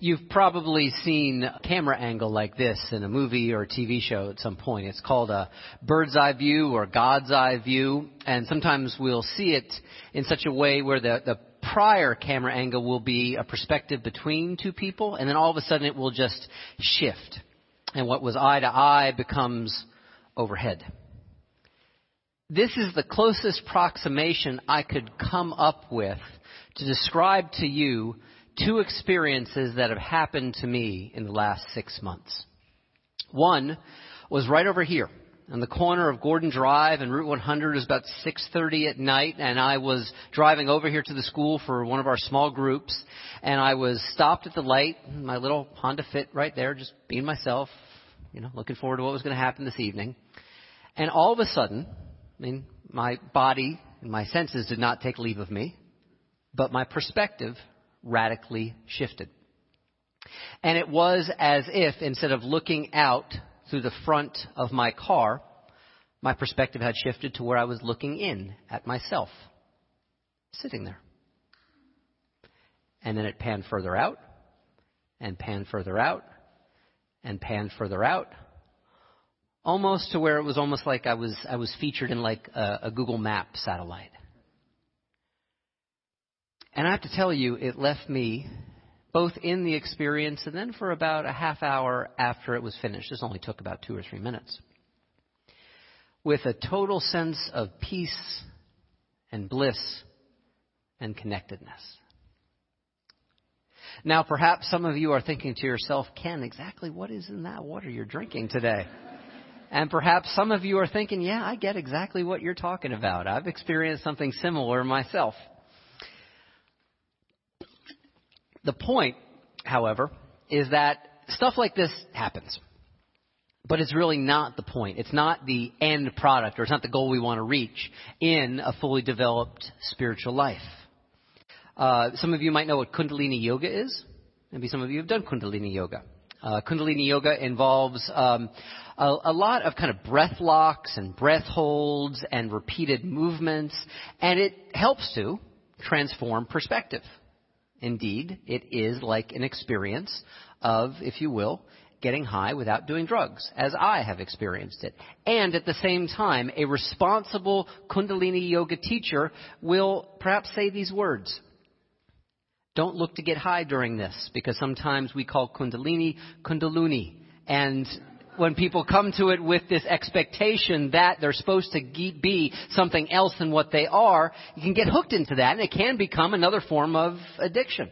You've probably seen a camera angle like this in a movie or a TV show at some point. It's called a bird's eye view or God's eye view, and sometimes we'll see it in such a way where the, the prior camera angle will be a perspective between two people, and then all of a sudden it will just shift. And what was eye to eye becomes overhead. This is the closest approximation I could come up with to describe to you two experiences that have happened to me in the last six months. One was right over here on the corner of Gordon Drive and Route 100. It was about 6:30 at night, and I was driving over here to the school for one of our small groups, and I was stopped at the light, my little Honda Fit right there, just being myself, you know, looking forward to what was going to happen this evening. And all of a sudden, I mean, my body and my senses did not take leave of me, but my perspective radically shifted. And it was as if instead of looking out through the front of my car, my perspective had shifted to where I was looking in at myself, sitting there. And then it panned further out, and panned further out, and panned further out, almost to where it was almost like I was I was featured in like a, a Google Map satellite. And I have to tell you, it left me both in the experience and then for about a half hour after it was finished. This only took about two or three minutes. With a total sense of peace and bliss and connectedness. Now, perhaps some of you are thinking to yourself, Ken, exactly what is in that water you're drinking today? And perhaps some of you are thinking, yeah, I get exactly what you're talking about. I've experienced something similar myself. The point, however, is that stuff like this happens. But it's really not the point. It's not the end product, or it's not the goal we want to reach in a fully developed spiritual life. Uh, some of you might know what Kundalini Yoga is. Maybe some of you have done Kundalini Yoga. Uh, Kundalini Yoga involves um, a, a, lot of kind of breath locks and breath holds and repeated movements, and it helps to transform perspective. Indeed, it is like an experience of, if you will, getting high without doing drugs, as I have experienced it. And at the same time, a responsible Kundalini yoga teacher will perhaps say these words. Don't look to get high during this, because sometimes we call Kundalini Kundaluni. And when people come to it with this expectation that they're supposed to be something else than what they are, you can get hooked into that and it can become another form of addiction.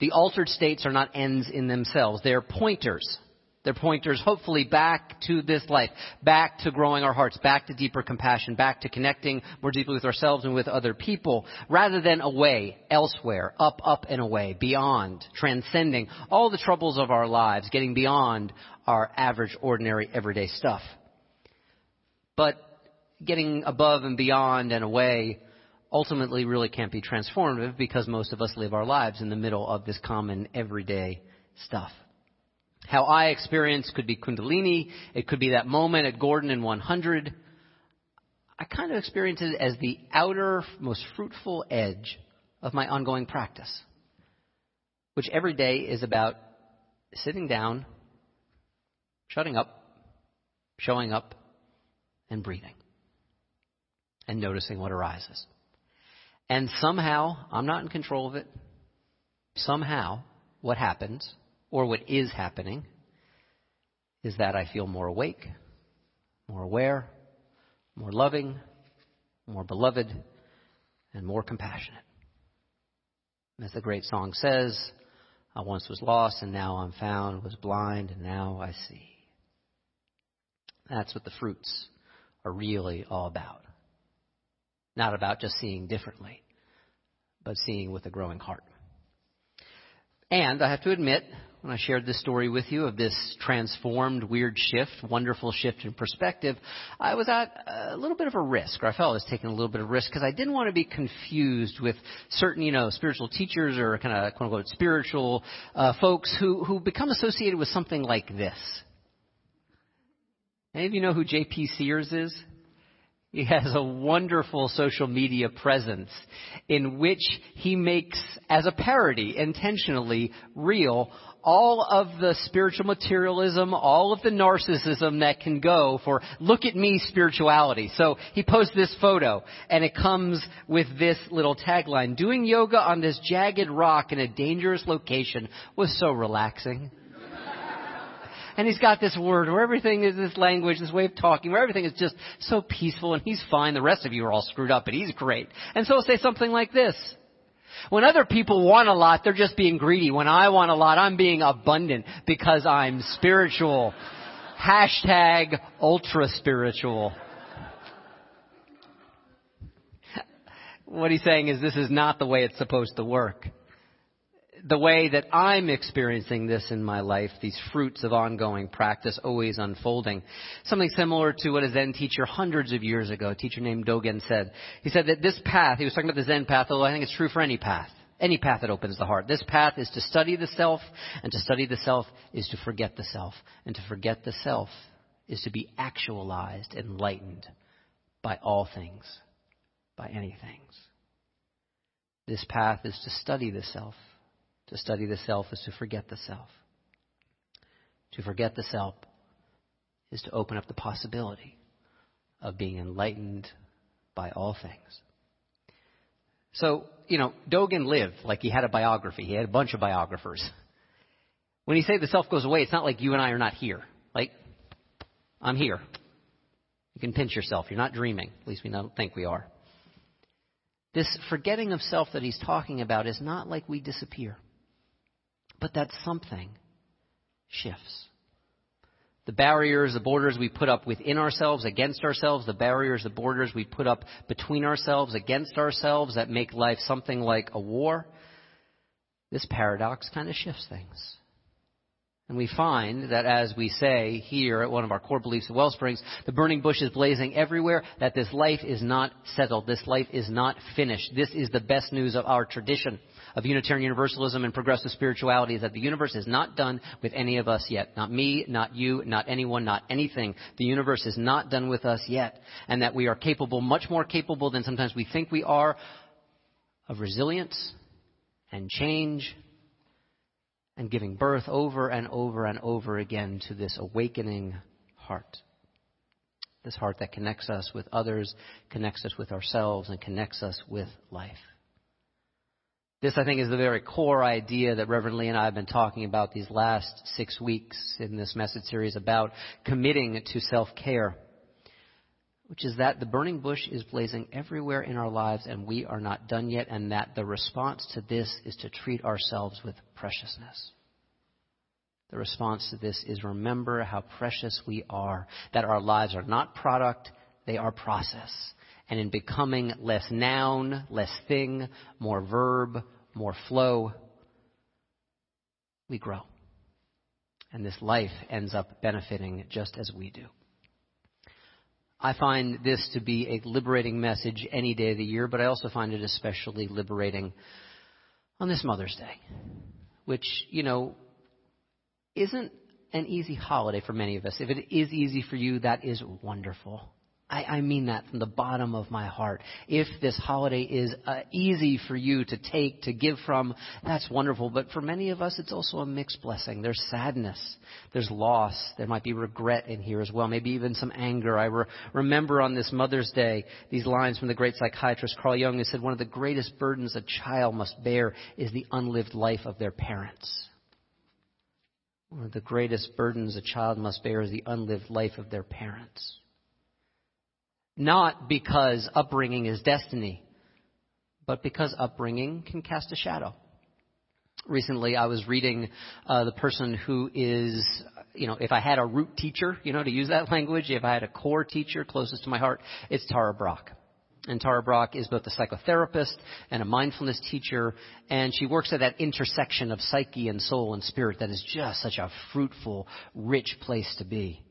The altered states are not ends in themselves. They're pointers. They're pointers hopefully back to this life, back to growing our hearts, back to deeper compassion, back to connecting more deeply with ourselves and with other people, rather than away, elsewhere, up, up and away, beyond, transcending all the troubles of our lives, getting beyond our average, ordinary, everyday stuff. But getting above and beyond and away ultimately really can't be transformative because most of us live our lives in the middle of this common everyday stuff. How I experience could be Kundalini. It could be that moment at Gordon in 100. I kind of experience it as the outer, most fruitful edge of my ongoing practice, which every day is about sitting down shutting up, showing up, and breathing. And noticing what arises. And somehow, I'm not in control of it. Somehow, what happens, or what is happening, is that I feel more awake, more aware, more loving, more beloved, and more compassionate. As the great song says, I once was lost and now I'm found, was blind and now I see. That's what the fruits are really all about. Not about just seeing differently, but seeing with a growing heart. And I have to admit, when I shared this story with you of this transformed, weird shift, wonderful shift in perspective, I was at a little bit of a risk, or I felt I was taking a little bit of risk because I didn't want to be confused with certain, you know, spiritual teachers or kind of quote unquote spiritual uh, folks who who become associated with something like this. Any of you know who J.P. Sears is? He has a wonderful social media presence in which he makes, as a parody, intentionally real, all of the spiritual materialism, all of the narcissism that can go for look at me spirituality. So he posts this photo and it comes with this little tagline, doing yoga on this jagged rock in a dangerous location was so relaxing. And he's got this word where everything is this language, this way of talking, where everything is just so peaceful and he's fine. The rest of you are all screwed up, but he's great. And so he'll say something like this. When other people want a lot, they're just being greedy. When I want a lot, I'm being abundant because I'm spiritual. Hashtag ultra spiritual. What he's saying is this is not the way it's supposed to work the way that I'm experiencing this in my life, these fruits of ongoing practice always unfolding. Something similar to what a Zen teacher hundreds of years ago, a teacher named Dogen said. He said that this path, he was talking about the Zen path, although I think it's true for any path. Any path that opens the heart. This path is to study the self, and to study the self is to forget the self. And to forget the self is to be actualized, enlightened by all things, by any things. This path is to study the self to study the self is to forget the self. To forget the self is to open up the possibility of being enlightened by all things. So, you know, Dogen lived like he had a biography. He had a bunch of biographers. When he say the self goes away, it's not like you and I are not here. Like, I'm here. You can pinch yourself. You're not dreaming. At least we don't think we are. This forgetting of self that he's talking about is not like we disappear. But that something shifts. The barriers, the borders we put up within ourselves, against ourselves, the barriers, the borders we put up between ourselves, against ourselves that make life something like a war, this paradox kind of shifts things. And we find that as we say here at one of our core beliefs at Wellsprings, the burning bush is blazing everywhere, that this life is not settled. This life is not finished. This is the best news of our tradition of Unitarian Universalism and progressive spirituality is that the universe is not done with any of us yet. Not me, not you, not anyone, not anything. The universe is not done with us yet. And that we are capable, much more capable than sometimes we think we are, of resilience and change and giving birth over and over and over again to this awakening heart. This heart that connects us with others, connects us with ourselves, and connects us with life. This, I think, is the very core idea that Reverend Lee and I have been talking about these last six weeks in this message series about committing to self-care, which is that the burning bush is blazing everywhere in our lives and we are not done yet, and that the response to this is to treat ourselves with preciousness. The response to this is remember how precious we are, that our lives are not product, they are process and in becoming less noun, less thing, more verb, more flow, we grow. And this life ends up benefiting just as we do. I find this to be a liberating message any day of the year, but I also find it especially liberating on this Mother's Day, which, you know, isn't an easy holiday for many of us. If it is easy for you, that is wonderful. I, I mean that from the bottom of my heart. If this holiday is uh, easy for you to take, to give from, that's wonderful. But for many of us, it's also a mixed blessing. There's sadness. There's loss. There might be regret in here as well. Maybe even some anger. I re- remember on this Mother's Day these lines from the great psychiatrist Carl Jung who said, one of the greatest burdens a child must bear is the unlived life of their parents. One of the greatest burdens a child must bear is the unlived life of their parents. Not because upbringing is destiny, but because upbringing can cast a shadow. Recently, I was reading uh, the person who is, you know, if I had a root teacher, you know, to use that language, if I had a core teacher closest to my heart, it's Tara Brach. And Tara Brach is both a psychotherapist and a mindfulness teacher, and she works at that intersection of psyche and soul and spirit that is just such a fruitful, rich place to be.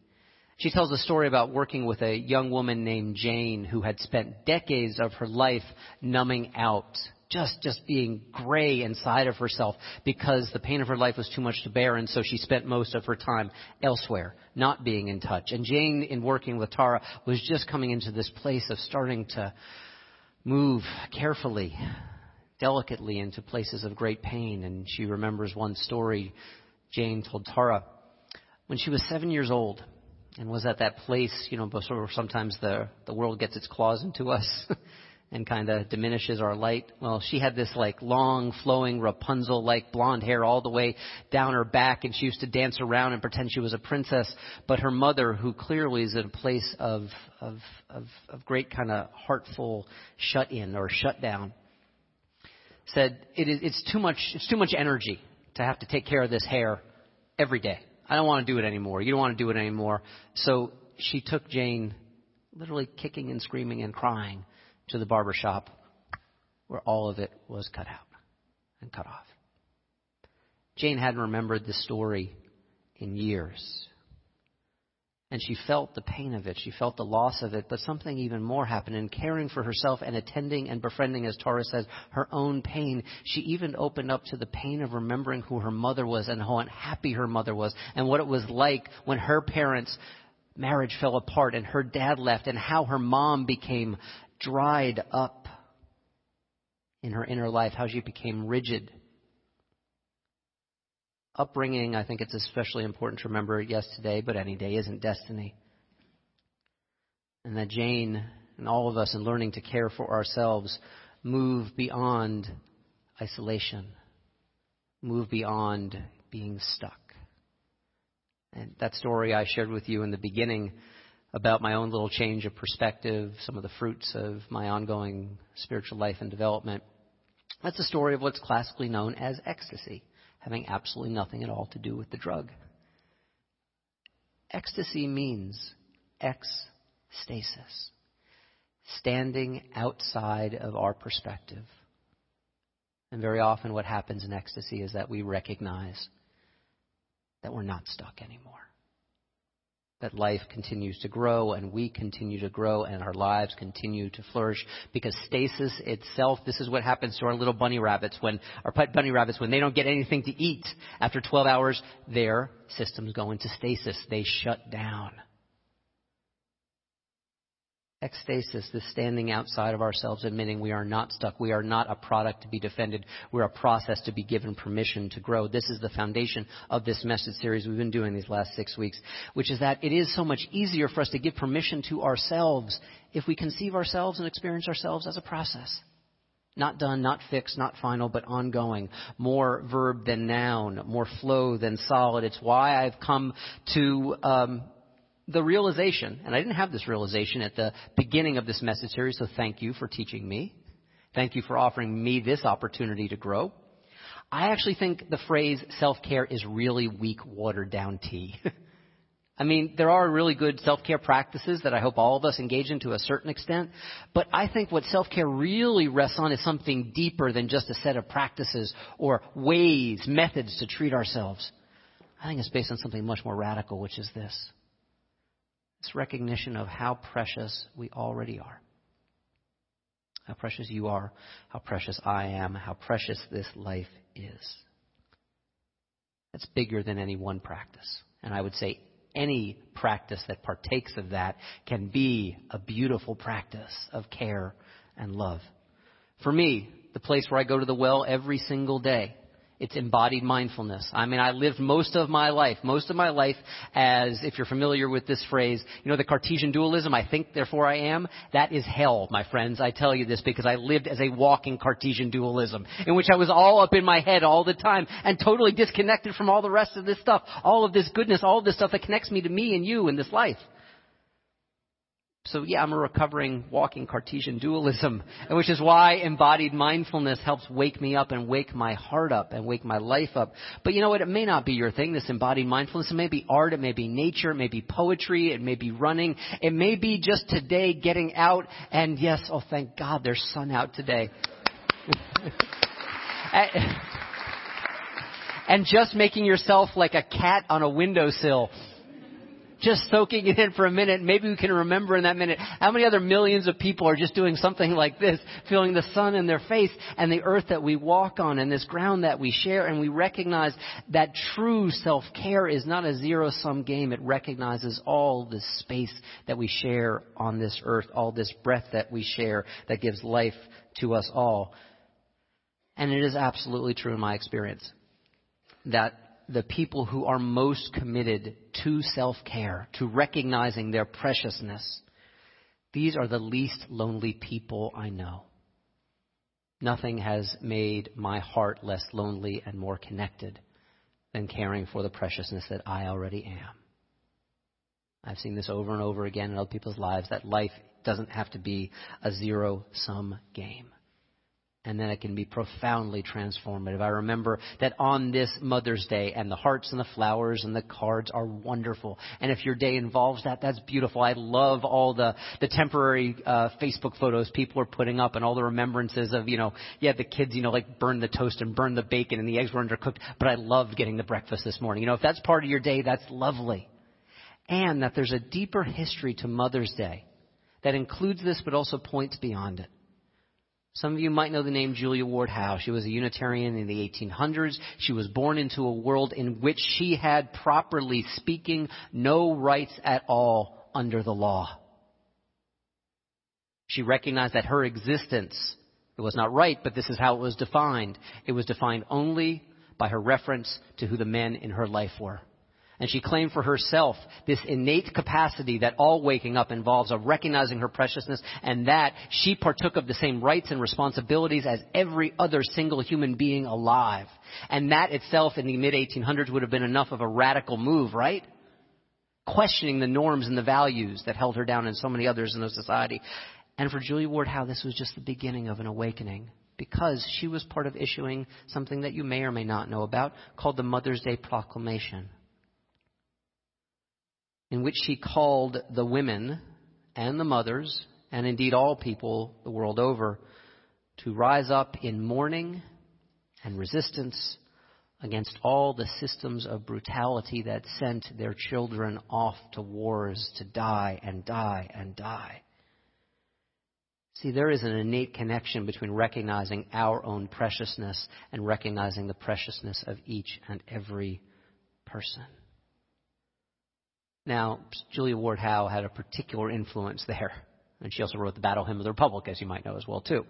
She tells a story about working with a young woman named Jane who had spent decades of her life numbing out just, just being gray inside of herself because the pain of her life was too much to bear, and so she spent most of her time elsewhere, not being in touch. And Jane, in working with Tara, was just coming into this place of starting to move carefully, delicately into places of great pain. And she remembers one story Jane told Tara when she was seven years old and was at that place, you know, where sometimes the, the world gets its claws into us and kind of diminishes our light. Well, she had this like long, flowing Rapunzel like blonde hair all the way down her back, and she used to dance around and pretend she was a princess. But her mother, who clearly is in a place of of of, of great kind of heartful shut in or shut down, said it is it's too much it's too much energy to have to take care of this hair every day. I don't want to do it anymore. You don't want to do it anymore. So she took Jane, literally kicking and screaming and crying, to the barber shop where all of it was cut out and cut off. Jane hadn't remembered this story in years. And she felt the pain of it. She felt the loss of it. But something even more happened. In caring for herself and attending and befriending, as Tara says, her own pain, she even opened up to the pain of remembering who her mother was and how unhappy her mother was and what it was like when her parents' marriage fell apart and her dad left and how her mom became dried up in her inner life, how she became rigid. Upbringing, I think it's especially important to remember, yes, today, but any day isn't destiny. And that Jane and all of us in learning to care for ourselves move beyond isolation, move beyond being stuck. And that story I shared with you in the beginning about my own little change of perspective, some of the fruits of my ongoing spiritual life and development. That's the story of what's classically known as ecstasy, having absolutely nothing at all to do with the drug. Ecstasy means ex stasis, standing outside of our perspective. And very often, what happens in ecstasy is that we recognize that we're not stuck anymore that life continues to grow and we continue to grow and our lives continue to flourish because stasis itself this is what happens to our little bunny rabbits when our pet bunny rabbits when they don't get anything to eat. After 12 hours their systems go into stasis. They shut down Ecstasis, this standing outside of ourselves, admitting we are not stuck. We are not a product to be defended. We're a process to be given permission to grow. This is the foundation of this message series we've been doing these last six weeks, which is that it is so much easier for us to give permission to ourselves if we conceive ourselves and experience ourselves as a process. Not done, not fixed, not final, but ongoing. More verb than noun, more flow than solid. It's why I've come to um, the realization, and I didn't have this realization at the beginning of this message series, so thank you for teaching me. Thank you for offering me this opportunity to grow. I actually think the phrase self-care is really weak, watered down tea. I mean, there are really good self-care practices that I hope all of us engage in to a certain extent, but I think what self-care really rests on is something deeper than just a set of practices or ways, methods to treat ourselves. I think it's based on something much more radical, which is this. It's recognition of how precious we already are. How precious you are, how precious I am, how precious this life is. That's bigger than any one practice. And I would say any practice that partakes of that can be a beautiful practice of care and love. For me, the place where I go to the well every single day it's embodied mindfulness. I mean, I lived most of my life, most of my life as, if you're familiar with this phrase, you know, the Cartesian dualism, I think, therefore I am. That is hell, my friends. I tell you this because I lived as a walking Cartesian dualism in which I was all up in my head all the time and totally disconnected from all the rest of this stuff, all of this goodness, all of this stuff that connects me to me and you in this life. So yeah, I'm a recovering walking Cartesian dualism, which is why embodied mindfulness helps wake me up and wake my heart up and wake my life up. But you know what? It may not be your thing, this embodied mindfulness. It may be art, it may be nature, it may be poetry, it may be running, it may be just today getting out and yes, oh thank God there's sun out today. and just making yourself like a cat on a windowsill just soaking it in for a minute. Maybe we can remember in that minute how many other millions of people are just doing something like this, feeling the sun in their face and the earth that we walk on and this ground that we share. And we recognize that true self-care is not a zero-sum game. It recognizes all the space that we share on this earth, all this breath that we share that gives life to us all. And it is absolutely true in my experience that the people who are most committed to self care, to recognizing their preciousness, these are the least lonely people I know. Nothing has made my heart less lonely and more connected than caring for the preciousness that I already am. I've seen this over and over again in other people's lives that life doesn't have to be a zero sum game and then it can be profoundly transformative. I remember that on this Mother's Day, and the hearts and the flowers and the cards are wonderful. And if your day involves that, that's beautiful. I love all the the temporary uh, Facebook photos people are putting up, and all the remembrances of you know, yeah, the kids, you know, like burn the toast and burn the bacon, and the eggs were undercooked. But I loved getting the breakfast this morning. You know, if that's part of your day, that's lovely. And that there's a deeper history to Mother's Day that includes this, but also points beyond it. Some of you might know the name Julia Ward Howe. She was a Unitarian in the 1800s. She was born into a world in which she had, properly speaking, no rights at all under the law. She recognized that her existence, it was not right, but this is how it was defined. It was defined only by her reference to who the men in her life were. And she claimed for herself this innate capacity that all waking up involves of recognizing her preciousness and that she partook of the same rights and responsibilities as every other single human being alive. And that itself in the mid 1800s would have been enough of a radical move, right? Questioning the norms and the values that held her down and so many others in the society. And for Julia Ward Howe, this was just the beginning of an awakening because she was part of issuing something that you may or may not know about called the Mother's Day Proclamation in which he called the women and the mothers, and indeed all people the world over, to rise up in mourning and resistance against all the systems of brutality that sent their children off to wars to die and die and die. See, there is an innate connection between recognizing our own preciousness and recognizing the preciousness of each and every person. Now, Julia Ward Howe had a particular influence there. And she also wrote the Battle Hymn of the Republic, as you might know as well, too.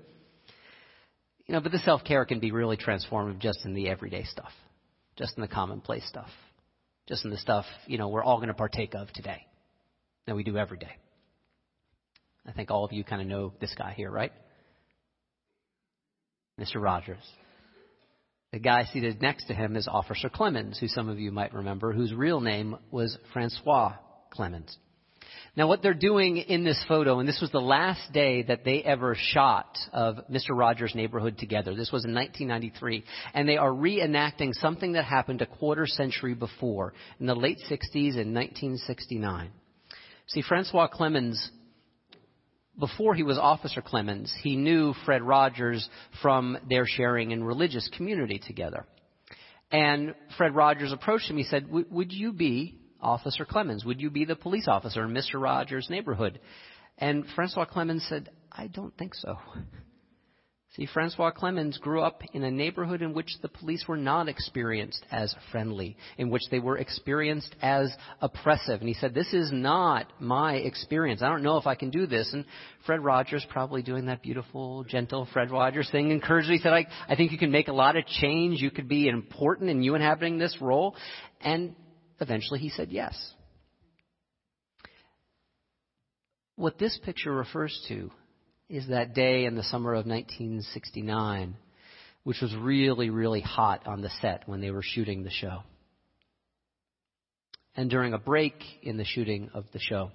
You know, but the self-care can be really transformative just in the everyday stuff. Just in the commonplace stuff. Just in the stuff, you know, we're all going to partake of today. That we do every day. I think all of you kind of know this guy here, right? Mr. Rogers. The guy seated next to him is Officer Clemmons, who some of you might remember, whose real name was Francois Clemmons. Now, what they're doing in this photo, and this was the last day that they ever shot of Mr. Rogers' neighborhood together. This was in 1993. And they are reenacting something that happened a quarter century before, in the late 60s in 1969. See, Francois Clemmons before he was Officer Clemmons, he knew Fred Rogers from their sharing in religious community together. And Fred Rogers approached him. He said, Would you be Officer Clemmons? Would you be the police officer in Mr. Rogers' neighborhood? And Francois Clemmons said, I don't think so. See, Francois Clemmons grew up in a neighborhood in which the police were not experienced as friendly, in which they were experienced as oppressive. And he said, This is not my experience. I don't know if I can do this. And Fred Rogers, probably doing that beautiful, gentle Fred Rogers thing, encouraged me. He said, I, I think you can make a lot of change. You could be important in you inhabiting this role. And eventually he said yes. What this picture refers to is that day in the summer of 1969, which was really, really hot on the set when they were shooting the show. And during a break in the shooting of the show,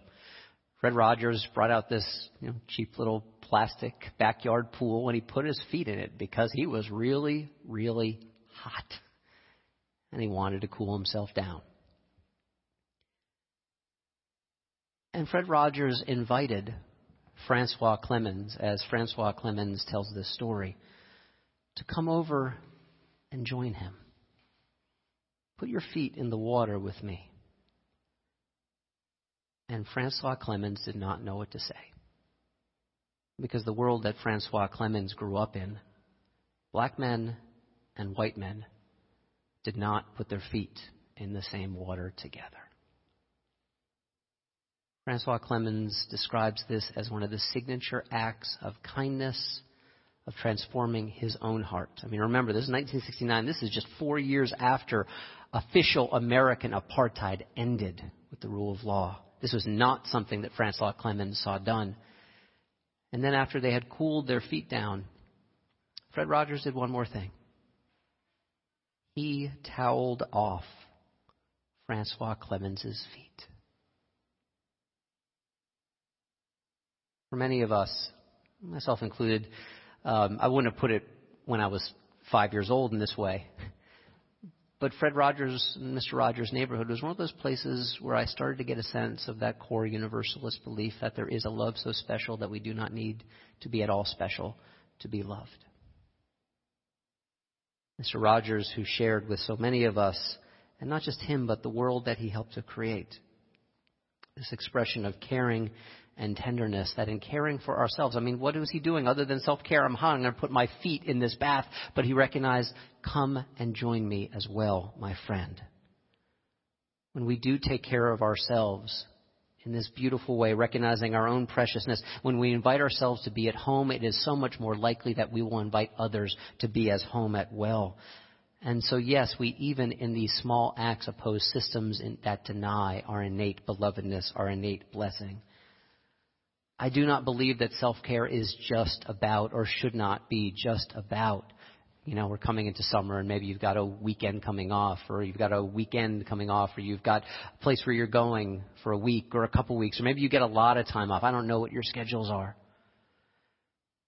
Fred Rogers brought out this you know, cheap little plastic backyard pool and he put his feet in it because he was really, really hot. And he wanted to cool himself down. And Fred Rogers invited Francois Clemmons, as Francois Clemmons tells this story, to come over and join him. Put your feet in the water with me. And Francois Clemmons did not know what to say. Because the world that Francois Clemmons grew up in, black men and white men did not put their feet in the same water together. Francois Clemmons describes this as one of the signature acts of kindness, of transforming his own heart. I mean, remember, this is 1969. This is just four years after official American apartheid ended with the rule of law. This was not something that Francois Clemmons saw done. And then after they had cooled their feet down, Fred Rogers did one more thing. He toweled off Francois Clemmons's feet. For many of us, myself included, um, I wouldn't have put it when I was five years old in this way. But Fred Rogers, Mr. Rogers' neighborhood was one of those places where I started to get a sense of that core universalist belief that there is a love so special that we do not need to be at all special to be loved. Mr. Rogers, who shared with so many of us, and not just him, but the world that he helped to create. This expression of caring and tenderness that in caring for ourselves, I mean, what was he doing other than self care? I'm hot, I'm going to put my feet in this bath. But he recognized, come and join me as well, my friend. When we do take care of ourselves in this beautiful way, recognizing our own preciousness, when we invite ourselves to be at home, it is so much more likely that we will invite others to be as home at well. And so, yes, we even in these small acts oppose systems in, that deny our innate belovedness, our innate blessing. I do not believe that self care is just about, or should not be just about, you know, we're coming into summer and maybe you've got a weekend coming off, or you've got a weekend coming off, or you've got a place where you're going for a week or a couple weeks, or maybe you get a lot of time off. I don't know what your schedules are.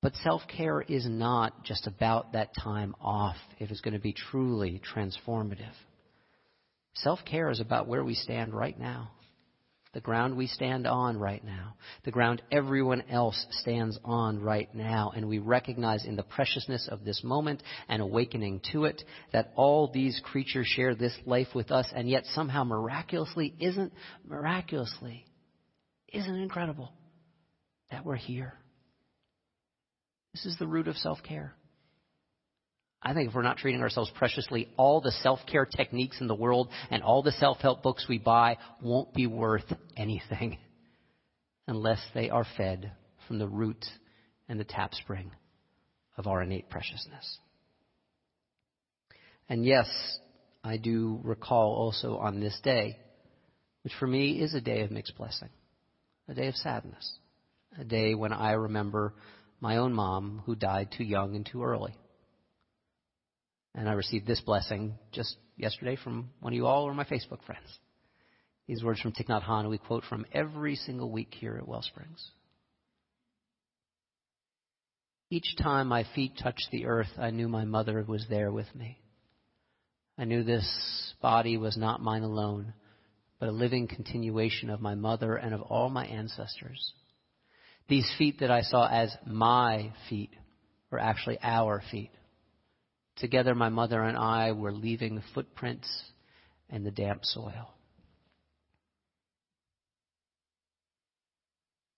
But self care is not just about that time off if it's going to be truly transformative. Self care is about where we stand right now the ground we stand on right now, the ground everyone else stands on right now, and we recognize in the preciousness of this moment and awakening to it that all these creatures share this life with us, and yet somehow miraculously isn't miraculously isn't incredible that we're here. This is the root of self care. I think if we're not treating ourselves preciously, all the self care techniques in the world and all the self help books we buy won't be worth anything unless they are fed from the root and the tap spring of our innate preciousness. And yes, I do recall also on this day, which for me is a day of mixed blessing, a day of sadness, a day when I remember my own mom who died too young and too early. And I received this blessing just yesterday from one of you all or my Facebook friends. These words from Thich Nhat Hanh we quote from every single week here at Wellsprings. Each time my feet touched the earth, I knew my mother was there with me. I knew this body was not mine alone, but a living continuation of my mother and of all my ancestors. These feet that I saw as my feet were actually our feet. Together, my mother and I were leaving footprints in the damp soil.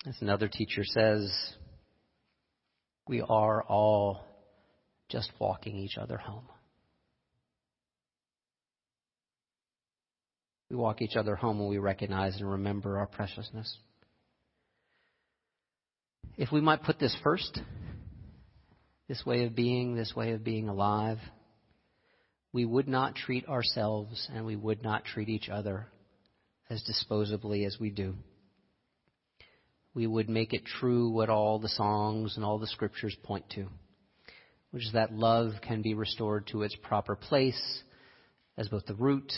As another teacher says, we are all just walking each other home. We walk each other home when we recognize and remember our preciousness. If we might put this first, this way of being, this way of being alive, we would not treat ourselves and we would not treat each other as disposably as we do. We would make it true what all the songs and all the scriptures point to, which is that love can be restored to its proper place as both the root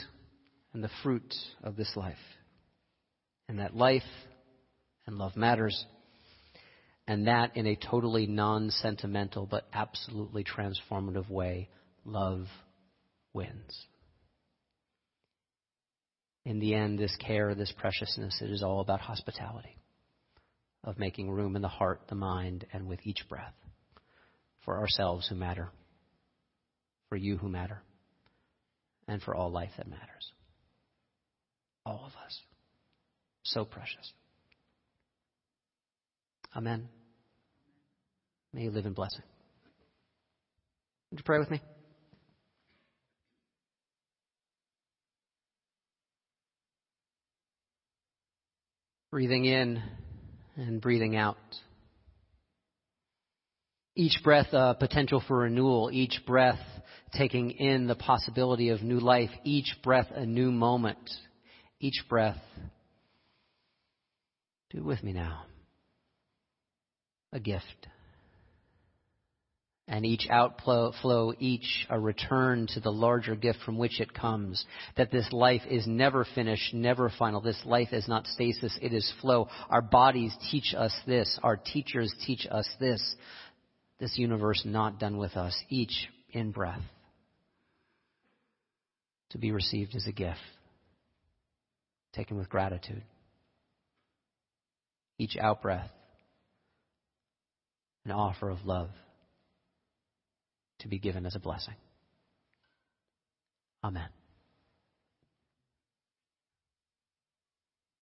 and the fruit of this life. And that life and love matters and that in a totally non sentimental but absolutely transformative way, love wins. In the end, this care, this preciousness, it is all about hospitality, of making room in the heart, the mind, and with each breath for ourselves who matter, for you who matter, and for all life that matters. All of us. So precious. Amen. May you live in blessing. Would you pray with me? Breathing in and breathing out. Each breath a potential for renewal, each breath taking in the possibility of new life, each breath a new moment, each breath. Do it with me now. A gift and each outflow, each a return to the larger gift from which it comes. That this life is never finished, never final. This life is not stasis, it is flow. Our bodies teach us this. Our teachers teach us this. This universe not done with us, each in breath. To be received as a gift, taken with gratitude. Each out breath, an offer of love to be given as a blessing. Amen.